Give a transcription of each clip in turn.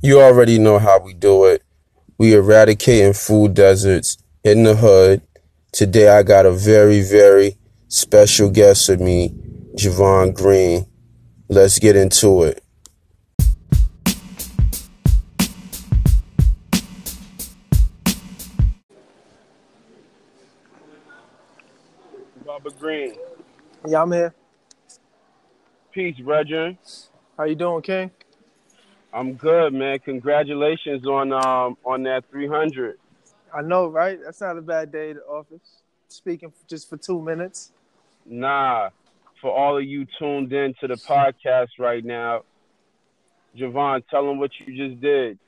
You already know how we do it. We eradicating food deserts in the hood. Today I got a very, very special guest with me, Javon Green. Let's get into it. Baba Green. Yeah, I'm here. Peace, brethren. How you doing, King? I'm good, man. Congratulations on um on that 300. I know, right? That's not a bad day at the office. Speaking for, just for two minutes. Nah, for all of you tuned in to the podcast right now, Javon, tell them what you just did.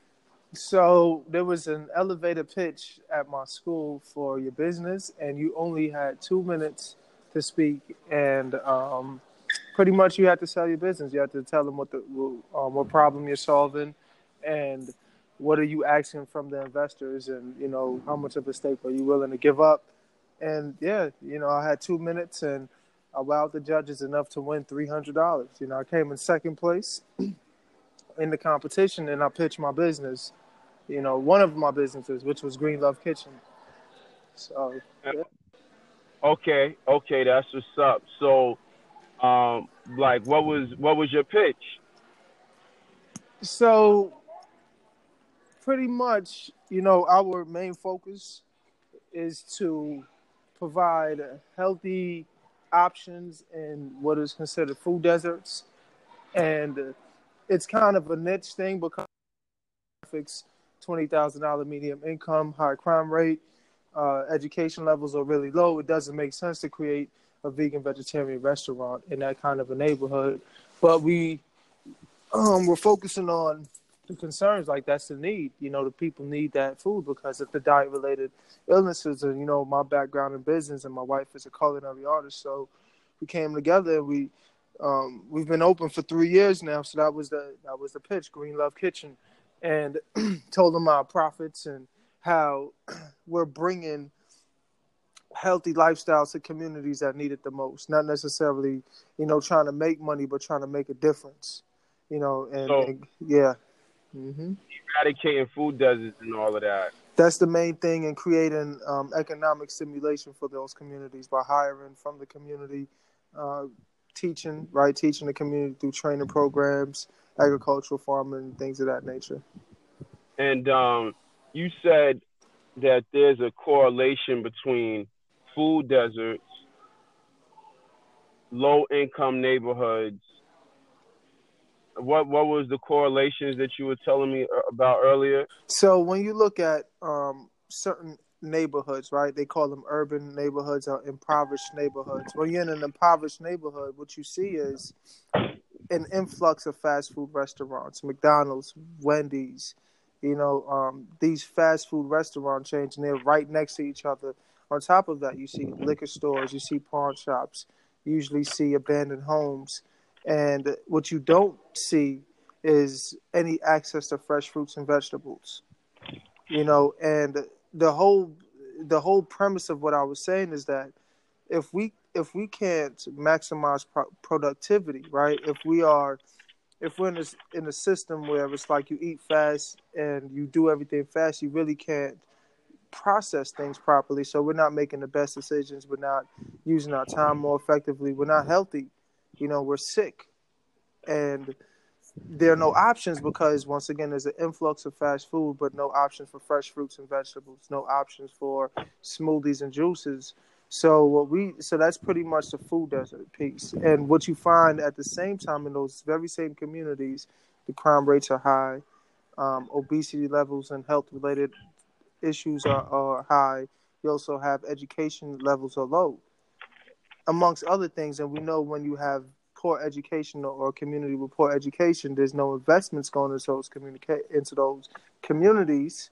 So there was an elevator pitch at my school for your business, and you only had two minutes to speak, and um, pretty much you have to sell your business. You have to tell them what the um, what problem you're solving, and what are you asking from the investors, and you know how much of a stake are you willing to give up. And yeah, you know I had two minutes, and I wowed the judges enough to win three hundred dollars. You know I came in second place in the competition, and I pitched my business. You know one of my businesses, which was Green Love Kitchen. So. Yeah. Okay, okay, that's what's up. So um, like what was what was your pitch? So pretty much, you know, our main focus is to provide healthy options in what is considered food deserts, and it's kind of a niche thing because twenty thousand dollar medium income, high crime rate, uh, education levels are really low. It doesn't make sense to create a vegan vegetarian restaurant in that kind of a neighborhood. But we um we're focusing on the concerns like that's the need. You know, the people need that food because of the diet related illnesses and you know, my background in business and my wife is a culinary artist, so we came together and we um, we've been open for three years now, so that was the that was the pitch, Green Love Kitchen, and told them our profits and how we're bringing healthy lifestyles to communities that need it the most. Not necessarily, you know, trying to make money, but trying to make a difference. You know, and, so, and yeah. Mm-hmm. Eradicating food deserts and all of that. That's the main thing in creating um, economic stimulation for those communities by hiring from the community, uh, teaching, right? Teaching the community through training programs, agricultural farming, things of that nature. And um, you said that there's a correlation between food deserts, low income neighborhoods. What what was the correlations that you were telling me about earlier? So when you look at um, certain neighborhoods, right? They call them urban neighborhoods or impoverished neighborhoods. When you're in an impoverished neighborhood, what you see is an influx of fast food restaurants, McDonald's, Wendy's, you know, um, these fast food restaurant chains, and they're right next to each other. On top of that, you see liquor stores, you see pawn shops, you usually see abandoned homes. And what you don't see is any access to fresh fruits and vegetables. You know, and the whole the whole premise of what I was saying is that if we if we can't maximize pro- productivity, right? If we are if we're in a, in a system where it's like you eat fast and you do everything fast, you really can't process things properly. So we're not making the best decisions. We're not using our time more effectively. We're not healthy. You know, we're sick. And there are no options because once again there's an influx of fast food but no options for fresh fruits and vegetables no options for smoothies and juices so what we so that's pretty much the food desert piece and what you find at the same time in those very same communities the crime rates are high um, obesity levels and health related issues are, are high. You also have education levels are low, amongst other things. And we know when you have poor education or a community with poor education, there's no investments going into those communicate into those communities.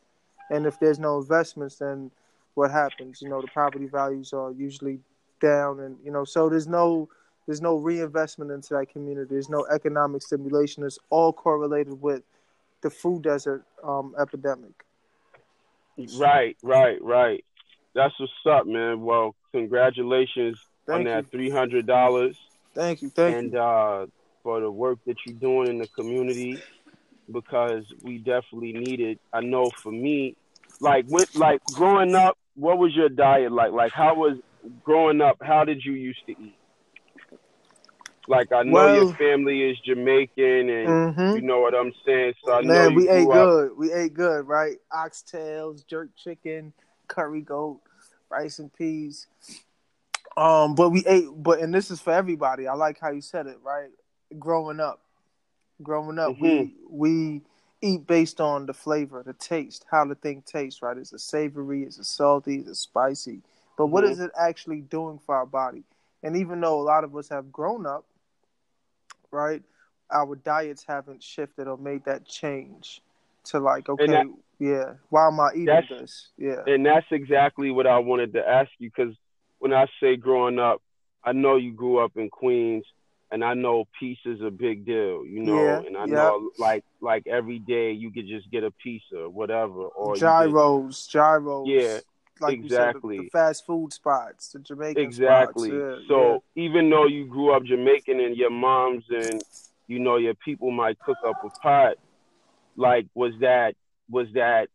And if there's no investments, then what happens? You know, the property values are usually down, and you know, so there's no there's no reinvestment into that community. There's no economic stimulation. It's all correlated with the food desert um, epidemic. Right, right, right. That's what's up, man. Well, congratulations thank on that three hundred dollars. Thank you, thank and, you. And uh, for the work that you're doing in the community. because we definitely needed. I know for me, like with like growing up, what was your diet like? Like how was growing up? How did you used to eat? Like I know well, your family is Jamaican, and mm-hmm. you know what I'm saying. So I man, we ate good. We ate good, right? Oxtails, jerk chicken, curry goat, rice and peas. Um, but we ate, but and this is for everybody. I like how you said it, right? Growing up, growing up, mm-hmm. we we eat based on the flavor, the taste, how the thing tastes, right? Is it savory? Is it salty? Is it spicy? But mm-hmm. what is it actually doing for our body? And even though a lot of us have grown up, right, our diets haven't shifted or made that change to like, okay, that, yeah, why am I eating this? Yeah. And that's exactly what I wanted to ask you because when I say growing up, I know you grew up in Queens and I know peace is a big deal, you know, yeah, and I yeah. know like like every day you could just get a pizza, whatever, or gyros, gyros, yeah, like exactly said, the, the, fast food spots, the Jamaican spots. exactly. Yeah, so even though you grew up Jamaican and your moms and you know your people might cook up a pot, like was that was that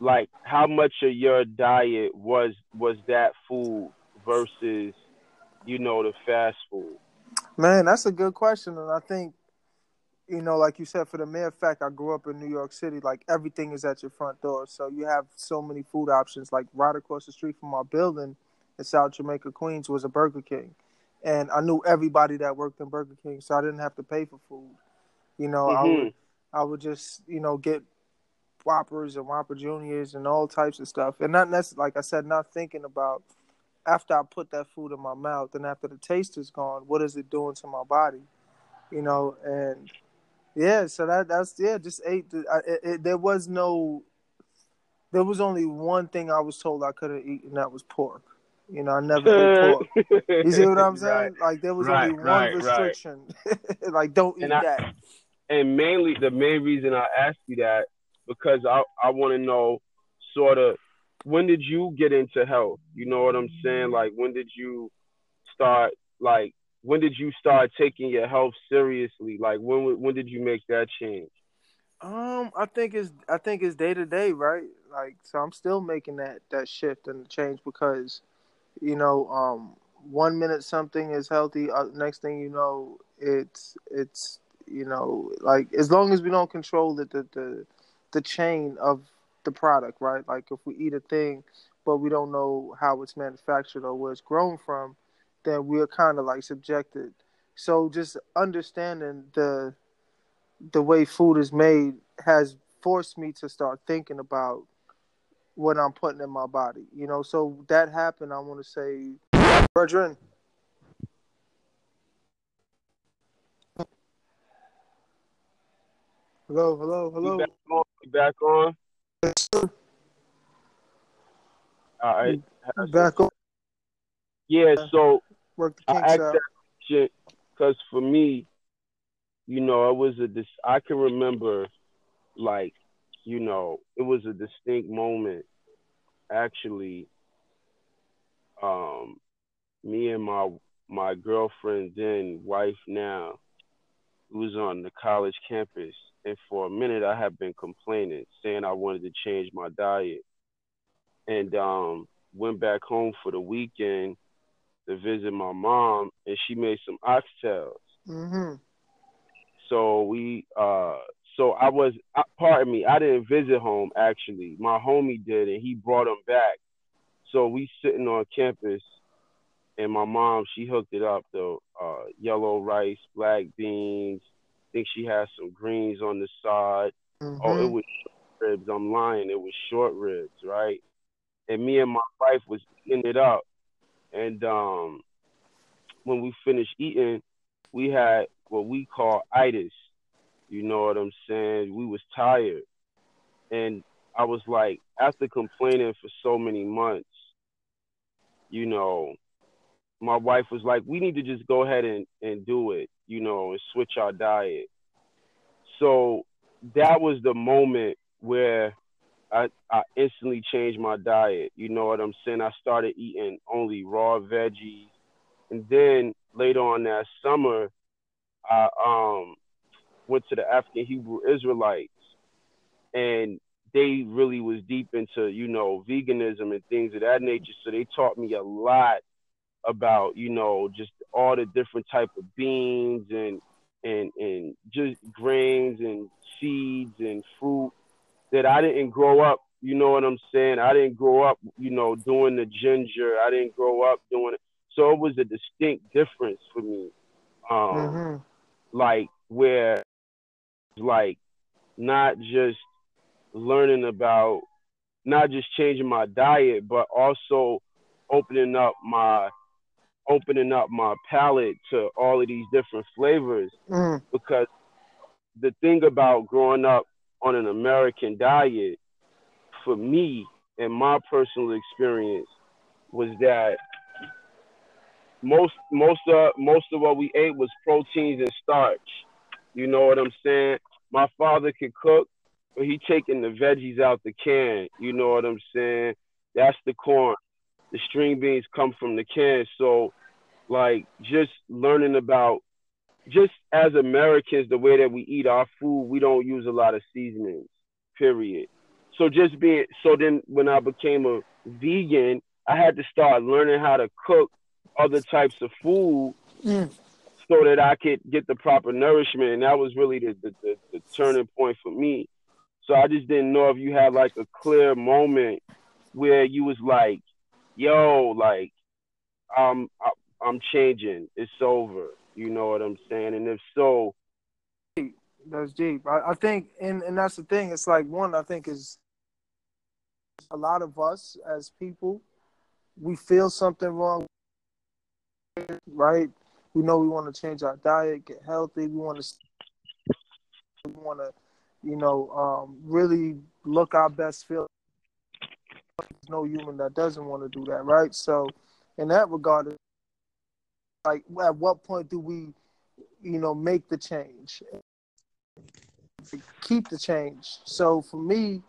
like how much of your diet was was that food versus you know the fast food? Man, that's a good question, and I think, you know, like you said, for the mere fact I grew up in New York City, like everything is at your front door, so you have so many food options. Like right across the street from our building in South Jamaica, Queens, was a Burger King, and I knew everybody that worked in Burger King, so I didn't have to pay for food. You know, mm-hmm. I would, I would just, you know, get Whoppers and Whopper Juniors and all types of stuff, and not necessarily, like I said, not thinking about after I put that food in my mouth and after the taste is gone, what is it doing to my body? You know, and yeah, so that that's yeah, just ate. The, I, it, it, there was no, there was only one thing I was told I could have eaten and that was pork. You know, I never ate pork. You see what I'm saying? Right. Like there was right, only one right, restriction. like don't eat and that. And mainly the main reason I asked you that because I I want to know sort of when did you get into health? You know what I'm saying? Like when did you start like when did you start taking your health seriously? Like when when did you make that change? Um, I think it's I think it's day to day, right? Like so I'm still making that that shift and change because you know, um one minute something is healthy, uh, next thing you know, it's it's you know, like as long as we don't control the the the, the chain of the product, right? Like if we eat a thing, but we don't know how it's manufactured or where it's grown from, then we're kind of like subjected. So just understanding the the way food is made has forced me to start thinking about what I'm putting in my body. You know, so that happened. I want to say, Bertrand. Hello, hello, hello. back on? back on? All right. Back up. Yeah, so Work the I asked out. that shit because for me, you know, it was a dis- I can remember, like, you know, it was a distinct moment. Actually, um, me and my my girlfriend then wife now, who was on the college campus, and for a minute I had been complaining, saying I wanted to change my diet, and um, went back home for the weekend to visit my mom, and she made some oxtails. Mm-hmm. So we, uh, so I was, uh, pardon me, I didn't visit home actually. My homie did, and he brought them back. So we sitting on campus, and my mom she hooked it up the uh, yellow rice, black beans, I think she had some greens on the side. Mm-hmm. Oh, it mm-hmm. was ribs. I'm lying. It was short ribs, right? And me and my wife was eating it up. And um, when we finished eating, we had what we call itis. You know what I'm saying? We was tired. And I was like, after complaining for so many months, you know, my wife was like, we need to just go ahead and, and do it you know, and switch our diet. So that was the moment where I, I instantly changed my diet. You know what I'm saying? I started eating only raw veggies. And then later on that summer, I um went to the African Hebrew Israelites, and they really was deep into you know veganism and things of that nature. So they taught me a lot about you know just all the different type of beans and and and just grains and seeds and fruit that I didn't grow up. You know what I'm saying? I didn't grow up, you know, doing the ginger. I didn't grow up doing it. So it was a distinct difference for me. Um, mm-hmm. Like where, like, not just learning about, not just changing my diet, but also opening up my opening up my palate to all of these different flavors mm. because the thing about growing up on an American diet for me and my personal experience was that most most of most of what we ate was proteins and starch. You know what I'm saying? My father could cook, but he taking the veggies out the can. You know what I'm saying? That's the corn. The string beans come from the can. So like just learning about just as Americans, the way that we eat our food, we don't use a lot of seasonings. Period. So just being so then when I became a vegan, I had to start learning how to cook other types of food mm. so that I could get the proper nourishment. And that was really the, the, the, the turning point for me. So I just didn't know if you had like a clear moment where you was like, yo, like, um, I'm changing. It's over. You know what I'm saying? And if so, that's deep. I, I think, and and that's the thing. It's like one. I think is a lot of us as people, we feel something wrong, right? We know we want to change our diet, get healthy. We want to, we want to, you know, um, really look our best. Feel there's no human that doesn't want to do that, right? So, in that regard, like at what point do we you know make the change? Keep the change. So for me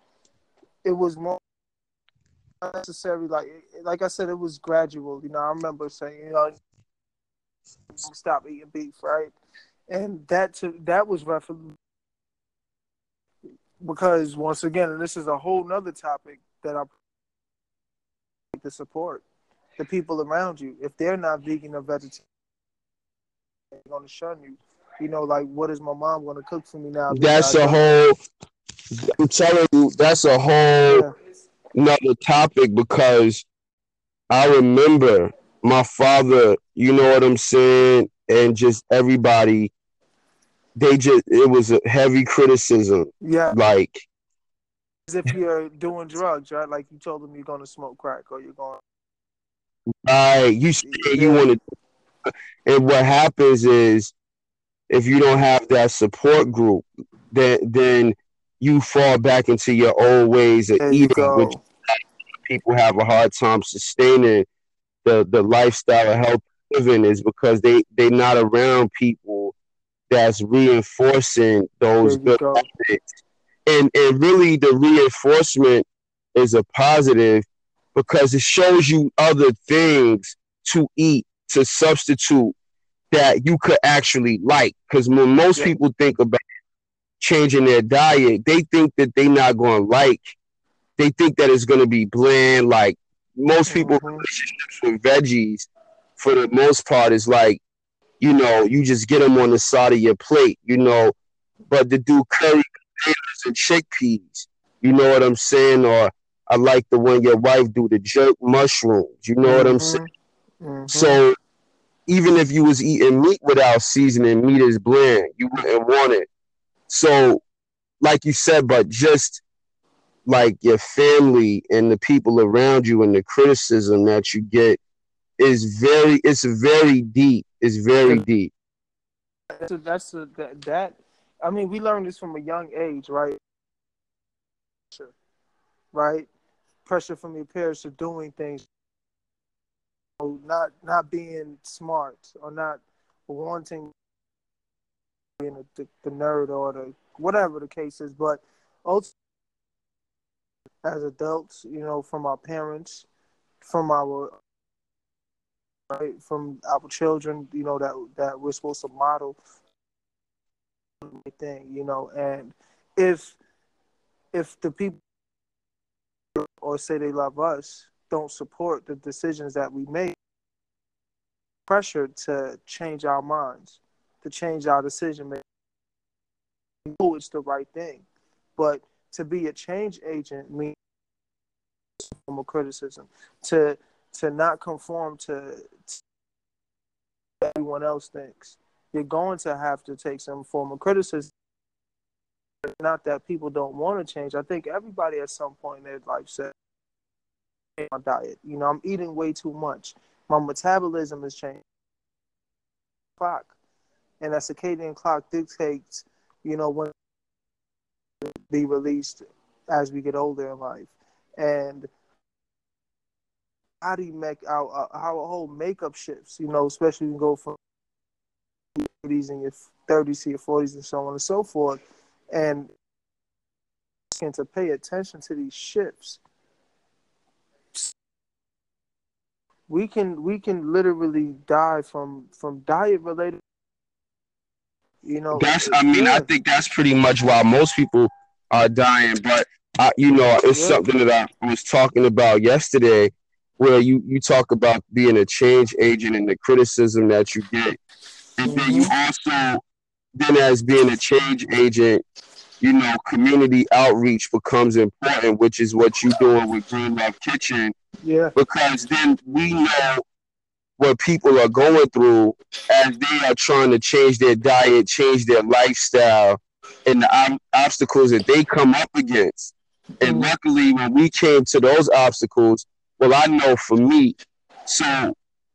it was more necessary like like i said it was gradual. You know i remember saying you know stop eating beef right? And that to, that was rough because once again and this is a whole nother topic that i to support the people around you. If they're not vegan or vegetarian, they're gonna shun you. You know, like what is my mom gonna cook for me now? That's a whole. I'm telling you, that's a whole yeah. another topic because I remember my father. You know what I'm saying, and just everybody. They just it was a heavy criticism. Yeah, like as if you're doing drugs, right? Like you told them you're going to smoke crack or you're going Right. You say you want to, and what happens is, if you don't have that support group, then then you fall back into your old ways of there eating, which people have a hard time sustaining the the lifestyle of health living is because they they not around people that's reinforcing those good go. habits. And and really the reinforcement is a positive because it shows you other things to eat to substitute that you could actually like. Because when most yeah. people think about changing their diet, they think that they're not going to like. They think that it's going to be bland. Like most people mm-hmm. relationships with veggies, for the most part, is like, you know, you just get them on the side of your plate, you know. But to do curry potatoes and chickpeas, you know what I'm saying, or I like the one your wife do, the jerk mushrooms. You know mm-hmm. what I'm mm-hmm. saying? Mm-hmm. So even if you was eating meat without seasoning, meat is bland. You wouldn't want it. So, like you said, but just like your family and the people around you and the criticism that you get is very, it's very deep. It's very deep. That's a, that's a, that, that. I mean, we learned this from a young age, right? Right pressure from your parents to doing things, not not being smart or not wanting being the, the nerd or the whatever the case is. But ultimately, as adults, you know, from our parents, from our right, from our children, you know, that that we're supposed to model thing, you know. And if if the people or say they love us don't support the decisions that we make, pressure to change our minds, to change our decision making. Know it's the right thing, but to be a change agent means form of criticism. To to not conform to, to everyone else thinks. You're going to have to take some form of criticism. Not that people don't want to change. I think everybody at some point in their life said, "My diet. You know, I'm eating way too much. My metabolism is changing." Clock, and that circadian clock dictates, you know, when be released as we get older in life, and body make our uh, how a whole makeup shifts. You know, especially when you go from 30s and your 30s to your 40s and so on and so forth, and and to pay attention to these shifts. We can we can literally die from from diet related. You know, that's I mean yeah. I think that's pretty much why most people are dying, but. I, you know, it's yeah. something that I was talking about yesterday where you you talk about being a change agent and the criticism that you get, and then you mm-hmm. also then as being a change agent, you know, community outreach becomes important, which is what you're doing with Green Love Kitchen. Yeah. Because then we know what people are going through as they are trying to change their diet, change their lifestyle, and the obstacles that they come up against. And mm-hmm. luckily, when we came to those obstacles, well, I know for me, so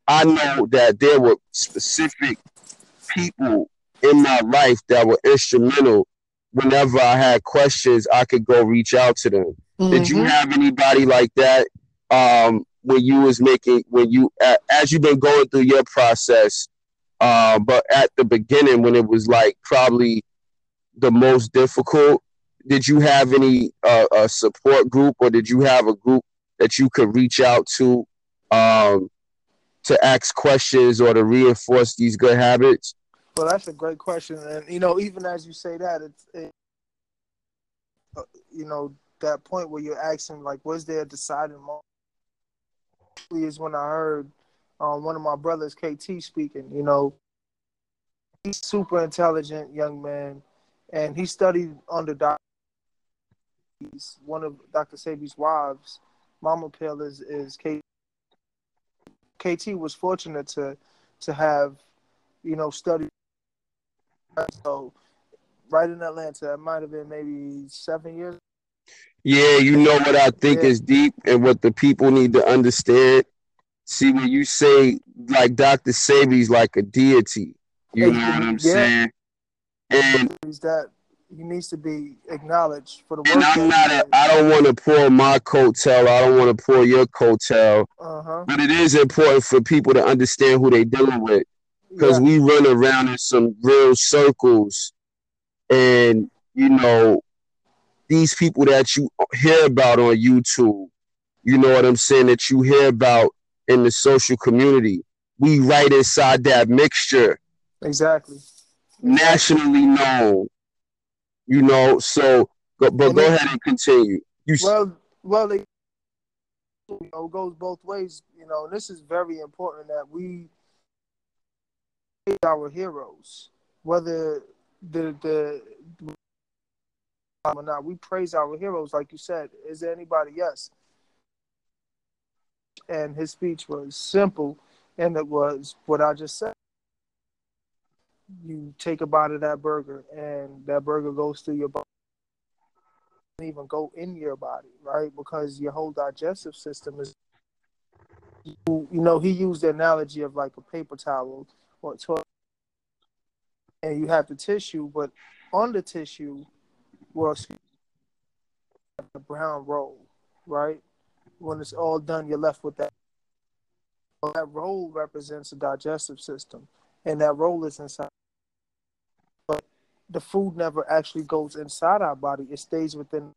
I know that there were specific people in my life that were instrumental. Whenever I had questions, I could go reach out to them. Mm-hmm. Did you mm-hmm. have anybody like that um, when you was making when you as you've been going through your process? Uh, but at the beginning, when it was like probably the most difficult, did you have any uh, a support group or did you have a group that you could reach out to um, to ask questions or to reinforce these good habits? Well, that's a great question, and you know, even as you say that, it's it, you know that point where you're asking like, was there a deciding moment? Is when I heard um, one of my brothers, KT, speaking. You know, he's super intelligent young man, and he studied under Dr. He's one of Dr. Sebi's wives Mama Pill is is KT. KT was fortunate to to have, you know, studied. So, right in Atlanta, it might have been maybe seven years. Yeah, you know what I think yeah. is deep and what the people need to understand. See, when you say like Dr. Sebi's like a deity, you know what I'm yeah. saying? And is that he needs to be acknowledged for the work. And I'm not. A, I don't want to pour my coattail. I don't want to pour your coattail. Uh-huh. But it is important for people to understand who they're dealing with, because yeah. we run around in some real circles, and you know, these people that you hear about on YouTube, you know what I'm saying, that you hear about in the social community, we right inside that mixture. Exactly. Nationally known you know, so but go ahead and continue. You well, well, they, you know, it goes both ways. You know, this is very important that we our heroes, whether the the um, or not. We praise our heroes, like you said. Is there anybody? Yes. And his speech was simple, and it was what I just said you take a bite of that burger and that burger goes through your body even go in your body right because your whole digestive system is you know he used the analogy of like a paper towel or toilet and you have the tissue but on the tissue well a brown roll right when it's all done you're left with that that roll represents the digestive system and that roll is inside But the food never actually goes inside our body. It stays within.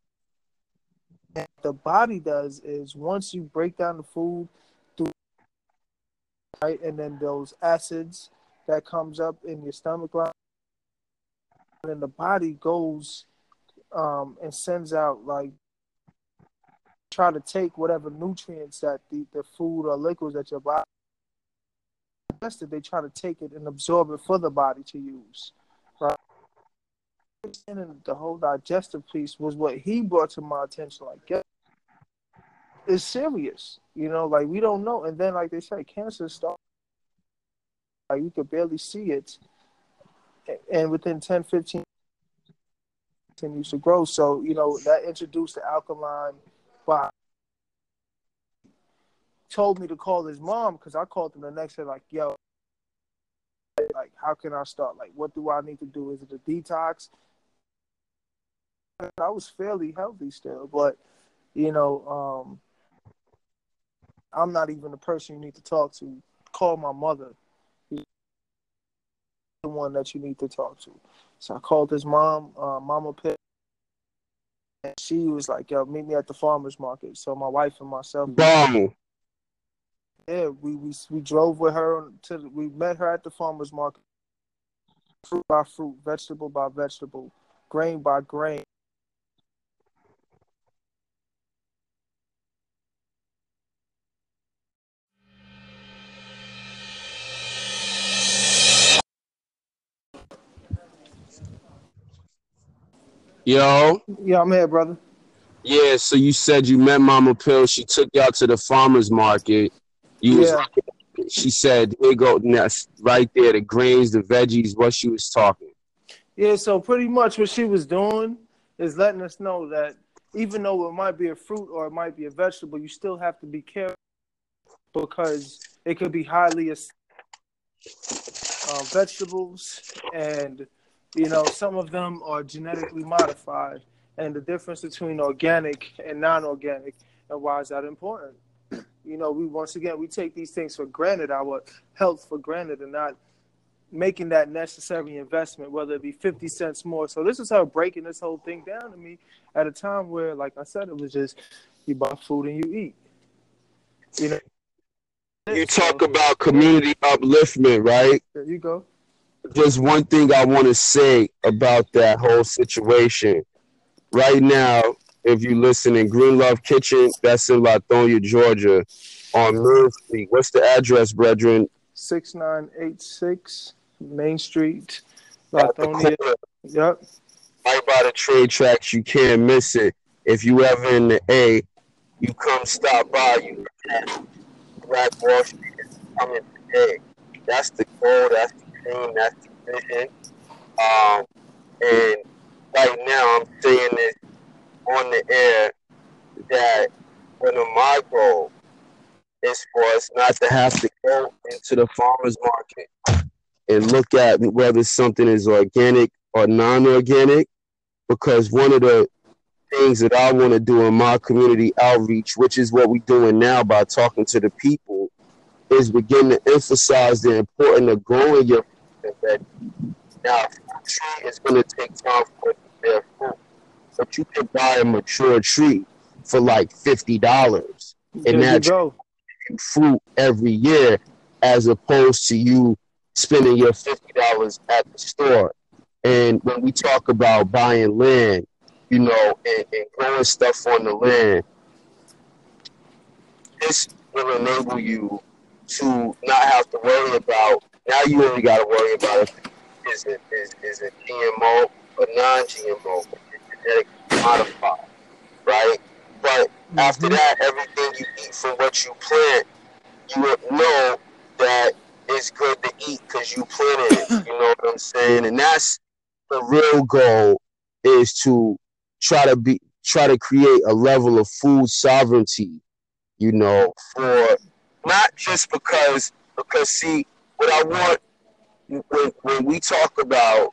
What the body does is once you break down the food, right, and then those acids that comes up in your stomach line, and the body goes um, and sends out like try to take whatever nutrients that the, the food or liquids that your body tested, they try to take it and absorb it for the body to use. Right. And the whole digestive piece was what he brought to my attention. Like, it's serious. You know, like we don't know. And then, like they say, cancer starts. Like you could barely see it, and within 10, 15 continues to grow. So you know that introduced the alkaline body. Told me to call his mom because I called him the next day, like, yo, like, how can I start? Like, what do I need to do? Is it a detox? I was fairly healthy still, but you know, um, I'm not even the person you need to talk to. Call my mother. the one that you need to talk to. So I called his mom, uh, Mama Pitt. And she was like, yo, meet me at the farmer's market. So my wife and myself. Bomb. Yeah, we, we we drove with her to we met her at the farmer's market. Fruit by fruit, vegetable by vegetable, grain by grain. Yo. Yeah, I'm here, brother. Yeah, so you said you met Mama Pill. She took you out to the farmer's market. You was Yeah. she said, here go that's right there, the grains, the veggies, what she was talking. Yeah, so pretty much what she was doing is letting us know that even though it might be a fruit or it might be a vegetable, you still have to be careful because it could be highly uh, vegetables, and you know some of them are genetically modified, and the difference between organic and non-organic, and why is that important? You know, we once again we take these things for granted, our health for granted, and not making that necessary investment, whether it be 50 cents more. So this is her breaking this whole thing down to me at a time where, like I said, it was just you buy food and you eat. You know. You talk about community upliftment, right? There you go. Just one thing I want to say about that whole situation. Right now, if you listen in Green Love Kitchen, that's in Lithonia, Georgia, on Mill Street. What's the address, brethren? 6986 Main Street, At the Lithonia. corner, Yep. right by the trade tracks. You can't miss it. If you ever in the A, you come stop by. You Black Wall Street is coming today. That's the goal. That's the That's the vision. Um, and right now, I'm saying this on the air that one of my goals is for us not to have to go into the farmers market and look at whether something is organic or non-organic because one of the things that I want to do in my community outreach, which is what we're doing now by talking to the people, is begin to emphasize the importance of growing your and veggies. Now, a tree is going to take time for it to bear fruit, but you can buy a mature tree for like fifty dollars and that you fruit every year, as opposed to you spending your fifty dollars at the store. And when we talk about buying land, you know, and, and growing stuff on the land, this will enable you to not have to worry about. Now you only got to worry about if is it is is it GMO or non-GMO, is it genetically modified, right? But after Mhm. that, everything you eat from what you plant, you would know that it's good to eat because you planted it. You know what I'm saying? And that's the real goal is to try to be try to create a level of food sovereignty. You know, for not just because because see what I want when when we talk about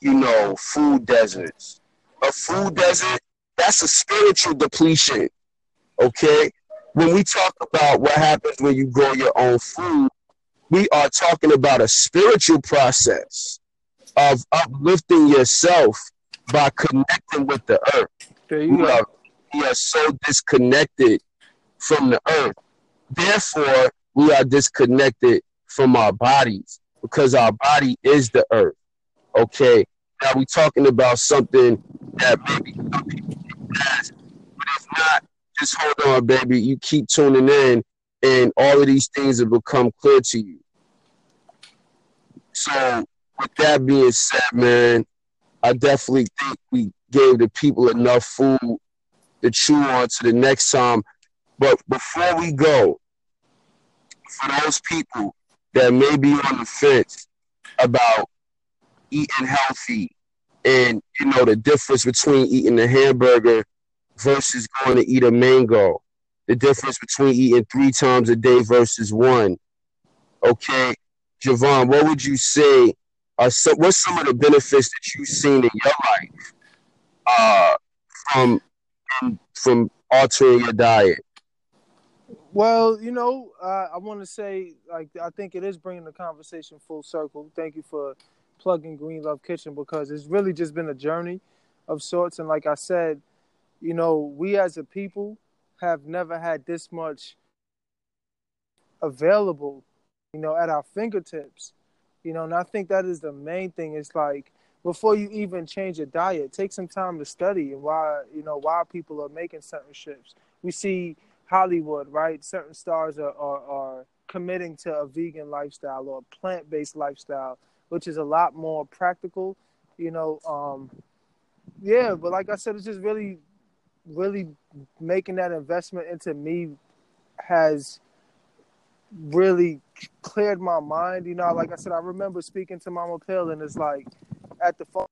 you know food deserts, a food desert that's a spiritual depletion. Okay, when we talk about what happens when you grow your own food, we are talking about a spiritual process of uplifting yourself by connecting with the earth. There you We are, we are so disconnected from the earth. Therefore, we are disconnected from our bodies because our body is the earth. Okay. Now we're talking about something that maybe some people has, but if not, just hold on, baby. You keep tuning in, and all of these things will become clear to you. So, with that being said, man, I definitely think we gave the people enough food to chew on to the next time. But before we go, for those people that may be on the fence about eating healthy and you know the difference between eating a hamburger versus going to eat a mango, the difference between eating three times a day versus one. Okay, Javon, what would you say? Are some, what's some of the benefits that you've seen in your life uh, from from altering your diet? Well, you know, uh, I want to say, like, I think it is bringing the conversation full circle. Thank you for plugging Green Love Kitchen because it's really just been a journey of sorts. And like I said, you know, we as a people have never had this much available, you know, at our fingertips. You know, and I think that is the main thing. It's like before you even change your diet, take some time to study and why, you know, why people are making certain shifts. We see Hollywood, right? Certain stars are, are, are committing to a vegan lifestyle or a plant based lifestyle, which is a lot more practical, you know. Um, yeah, but like I said, it's just really really making that investment into me has really cleared my mind. You know, like I said, I remember speaking to Mama Pill, and it's like at the phone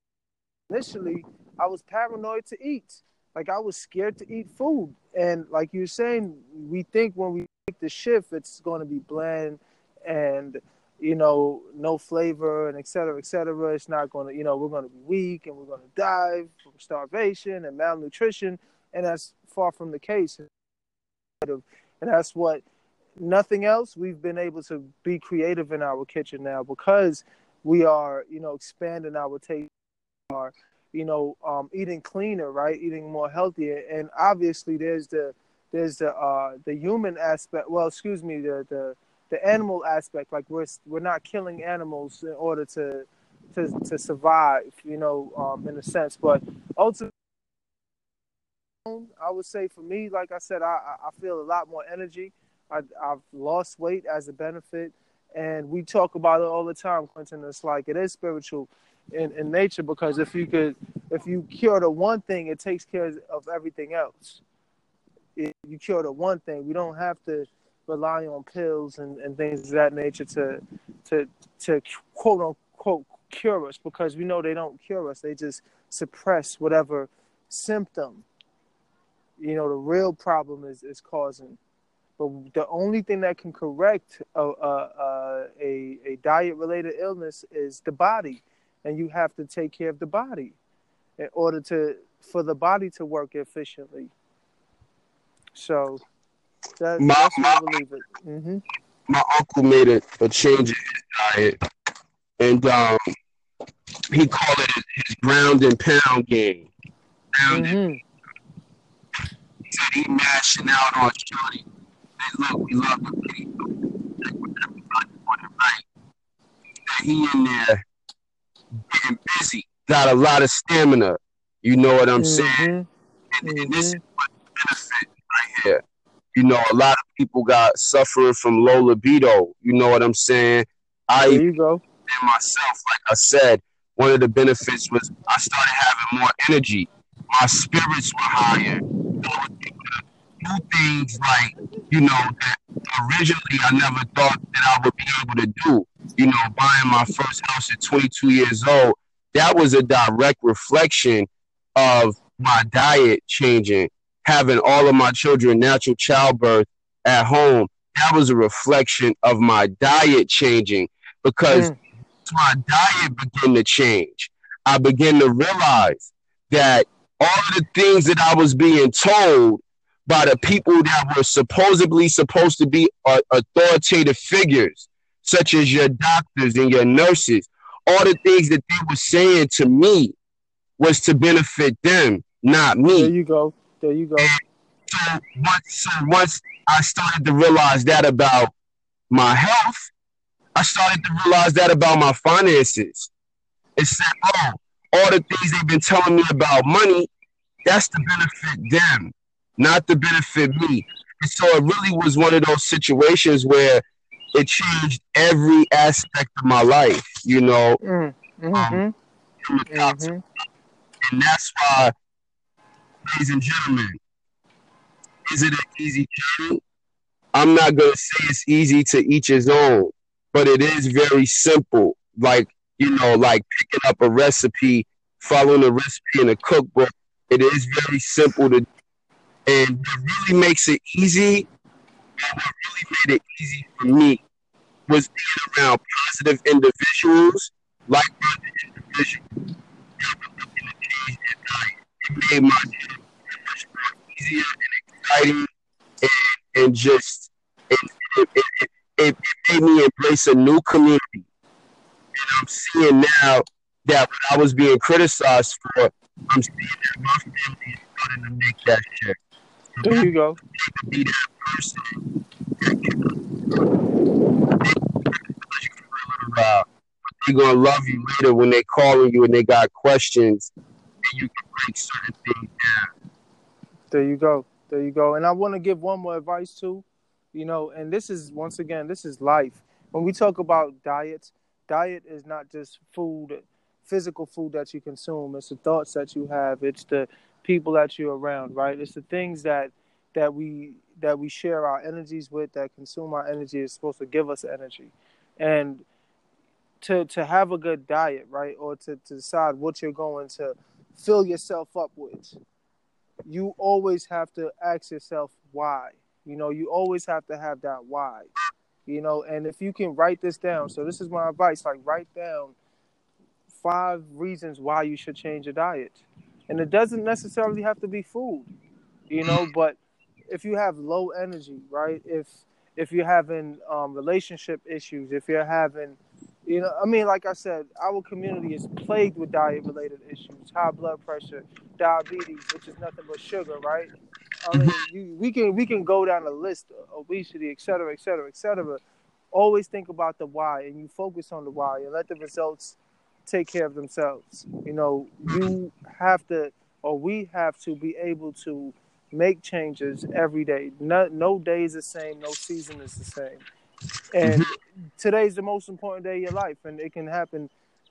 initially, I was paranoid to eat. Like I was scared to eat food, and like you're saying, we think when we make the shift, it's going to be bland and you know no flavor and et cetera, et cetera. It's not going to, you know, we're going to be weak and we're going to die from starvation and malnutrition and that's far from the case. And that's what nothing else we've been able to be creative in our kitchen now because we are you know expanding our taste are you know um, eating cleaner right? Eating more healthier. And obviously there's the there's the uh the human aspect well excuse me the the the animal aspect. Like we're we're not killing animals in order to to to survive you know um in a sense. But ultimately I would say for me, like I said, I, I feel a lot more energy. I, I've lost weight as a benefit, and we talk about it all the time, Quentin. It's like it is spiritual in, in nature because if you could, if you cure the one thing, it takes care of everything else. If you cure the one thing, we don't have to rely on pills and, and things of that nature to to to quote unquote cure us because we know they don't cure us. They just suppress whatever symptom you know the real problem is is causing. But the only thing that can correct a a, a, a diet related illness is the body, and you have to take care of the body in order to for the body to work efficiently. So that, my, that's my, I believe it. Mm-hmm. My uncle made a, a change in his diet, and um, he called it his ground and pound game. Ground mm-hmm. and said he mashing out on Shorty. Hey, look, we love the video. Everybody on it right. That he in there getting busy, got a lot of stamina. You know what I'm mm-hmm. saying? And, mm-hmm. and, this is mm-hmm. what benefit right here. You know, a lot of people got suffering from low libido. You know what I'm saying? I there you go. And myself, like I said, one of the benefits was I started having more energy. My spirits were higher do things like, you know, that originally I never thought that I would be able to do. You know, buying my first house at 22 years old, that was a direct reflection of my diet changing. Having all of my children natural childbirth at home, that was a reflection of my diet changing because mm. my diet began to change. I began to realize that all of the things that I was being told by the people that were supposedly supposed to be uh, authoritative figures, such as your doctors and your nurses, all the things that they were saying to me was to benefit them, not me. There you go. There you go. And so once, so once I started to realize that about my health, I started to realize that about my finances. It said, oh, all the things they've been telling me about money, that's to benefit them, not to benefit me. And so it really was one of those situations where it changed every aspect of my life, you know. Mm, mm-hmm. Um, mm-hmm. And that's why, ladies and gentlemen, is it an easy journey? I'm not going to say it's easy to each his own, but it is very simple. Like, you know, like picking up a recipe, following a recipe in a cookbook. It is very simple to, and what really makes it easy, what really made it easy for me was being around positive individuals, like-minded individuals. It made my job much easier and exciting and, and just it, it, it, it, made me embrace a new community. And I'm seeing now that I was being criticized for, I'm seeing that my family is starting to make that shift. There you go. Person they're gonna love you later when they calling you and they got questions and you can break certain things down. There you go. There you go. And I want to give one more advice too. You know, and this is once again, this is life. When we talk about diets, diet is not just food, physical food that you consume. It's the thoughts that you have. It's the people that you're around, right? It's the things that that we that we share our energies with, that consume our energy is supposed to give us energy. And to to have a good diet, right? Or to, to decide what you're going to fill yourself up with you always have to ask yourself why. You know, you always have to have that why. You know, and if you can write this down, so this is my advice like write down five reasons why you should change your diet. And it doesn't necessarily have to be food, you know, but if you have low energy, right? If if you're having um, relationship issues, if you're having you know, I mean, like I said, our community is plagued with diet related issues, high blood pressure, diabetes, which is nothing but sugar, right? I mean, mm-hmm. you, we can we can go down a list, obesity, et cetera, et cetera, et cetera. Always think about the why, and you focus on the why, and let the results take care of themselves. You know, you have to, or we have to, be able to make changes every day. No, no day is the same. No season is the same. And mm-hmm. today's the most important day of your life, and it can happen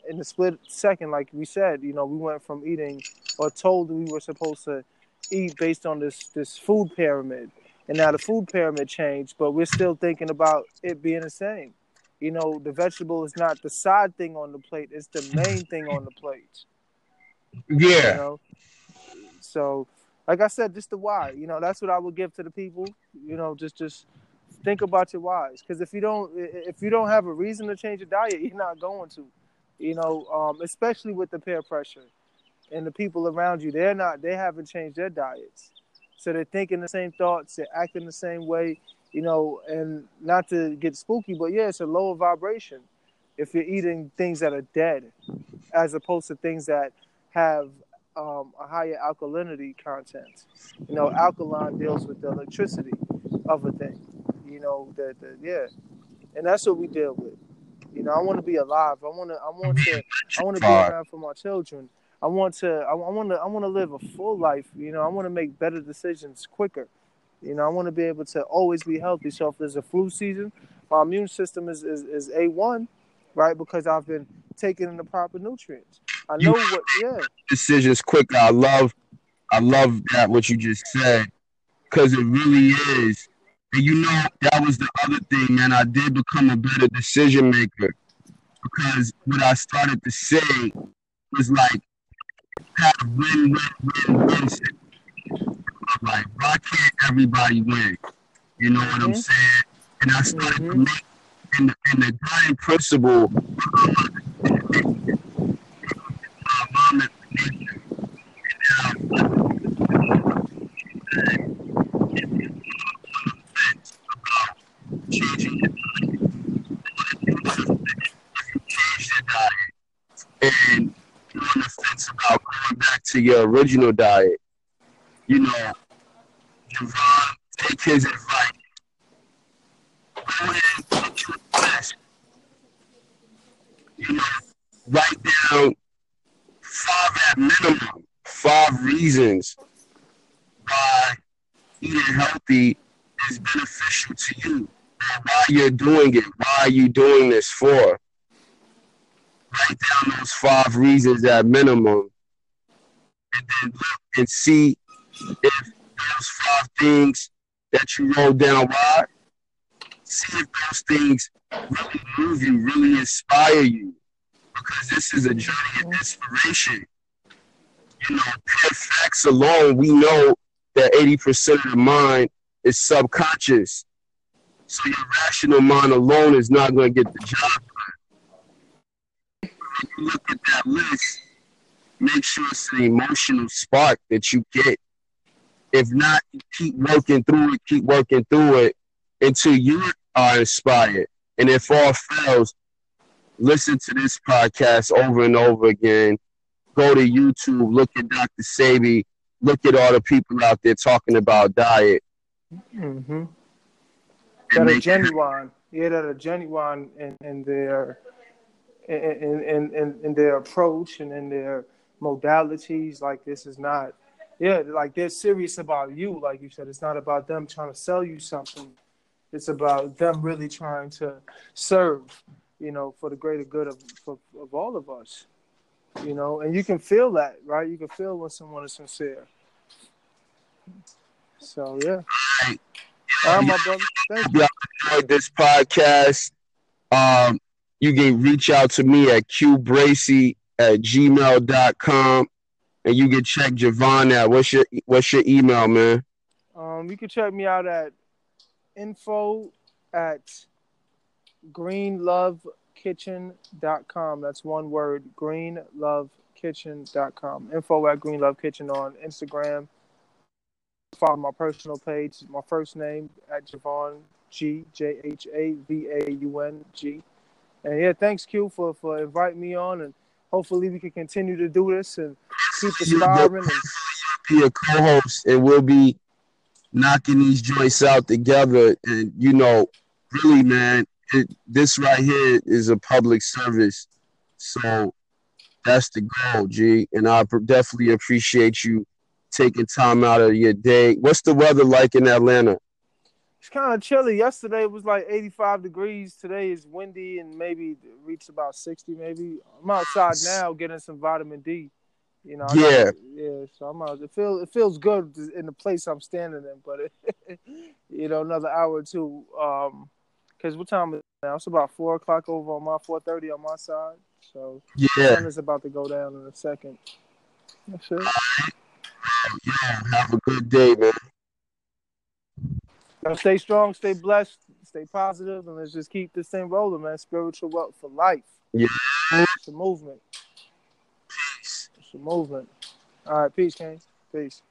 in a split second. Like we said, you know, we went from eating or told we were supposed to eat based on this this food pyramid, and now the food pyramid changed, but we're still thinking about it being the same. You know, the vegetable is not the side thing on the plate; it's the main thing on the plate. Yeah. You know? So, like I said, just the why. You know, that's what I would give to the people. You know, just just think about your whys because if you don't if you don't have a reason to change your diet you're not going to you know um, especially with the peer pressure and the people around you they're not they haven't changed their diets so they're thinking the same thoughts they're acting the same way you know and not to get spooky but yeah it's a lower vibration if you're eating things that are dead as opposed to things that have um, a higher alkalinity content you know alkaline deals with the electricity of a thing you know, that, yeah, and that's what we deal with. You know, I want to be alive. I want to. I want to. I want to be around for my children. I want to. I want to. I want to live a full life. You know, I want to make better decisions quicker. You know, I want to be able to always be healthy. So if there's a flu season, my immune system is is, is a one, right? Because I've been taking in the proper nutrients. I know what. Yeah. Decisions quicker. I love. I love that what you just said, because it really is and you know, that was the other thing, man. I did become a better decision maker because what I started to say was like, have win, win, win, win. Like, why can't everybody win? You know what mm-hmm. I'm saying? And I started mm-hmm. to make, and, and the guiding principle changing your diet. And you're on the fence about going back to your original diet. You know, Jhavaun, take his advice. Go ahead and get you a test. You know, write down five at minimum, five reasons why eating healthy is beneficial to you and why you're doing it. Why are you doing this for? Write down those five reasons at minimum and then look and see if those five things that you wrote down why, see if those things really move you, really inspire you. Because this is a journey of inspiration. You know, pure facts alone, we know that 80% of the mind is subconscious. So your rational mind alone is not going to get the job done. When you look at that list, make sure it's an emotional spark that you get. If not, keep working through it, keep working through it until you are inspired. And if all fails, listen to this podcast over and over again. Go to YouTube, look at Dr. Sebi, look at all the people out there talking about diet. Mm-hmm. That are genuine, yeah, that are genuine in, in their in, in, in, in their approach and in their modalities. Like this is not, yeah, like they're serious about you. Like you said, it's not about them trying to sell you something. It's about them really trying to serve, you know, for the greater good of for, of all of us. You know, and you can feel that, right? You can feel when someone is sincere. So yeah. All right, my brother. Thank you. enjoyed this podcast. Um, you can reach out to me at qbracy at gmail.com and you can check Jhavaun at what's your what's your email, man? Um, you can check me out at info at greenlovekitchen.com. That's one word, greenlovekitchen.com. Info at greenlovekitchen on Instagram. Follow my personal page, my first name at Jhavaun G J H A V A U N G. And yeah, thanks Q for for inviting me on and hopefully we can continue to do this and keep aspiring and be a co-host and we'll be knocking these joints out together and you know really man it, this right here is a public service so that's the goal g and i definitely appreciate you taking time out of your day what's the weather like in atlanta it's kind of chilly. Yesterday it was like 85 degrees. Today is windy and maybe reached about 60. Maybe I'm outside now getting some vitamin D. You know. Yeah. Yeah. So I'm out. It feels it feels good in the place I'm standing in, but it, you know another hour or two. Um, because what time is it now? It's about four o'clock over on my 4:30 on my side. So yeah, sun is about to go down in a second. That's it. Yeah. Have a good day, man Now stay strong, stay blessed, stay positive, and let's just keep this thing rolling, man. Spiritual wealth for life. Yeah. It's a movement. Movement. All right, peace, King. Peace.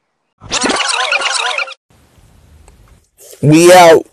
We out.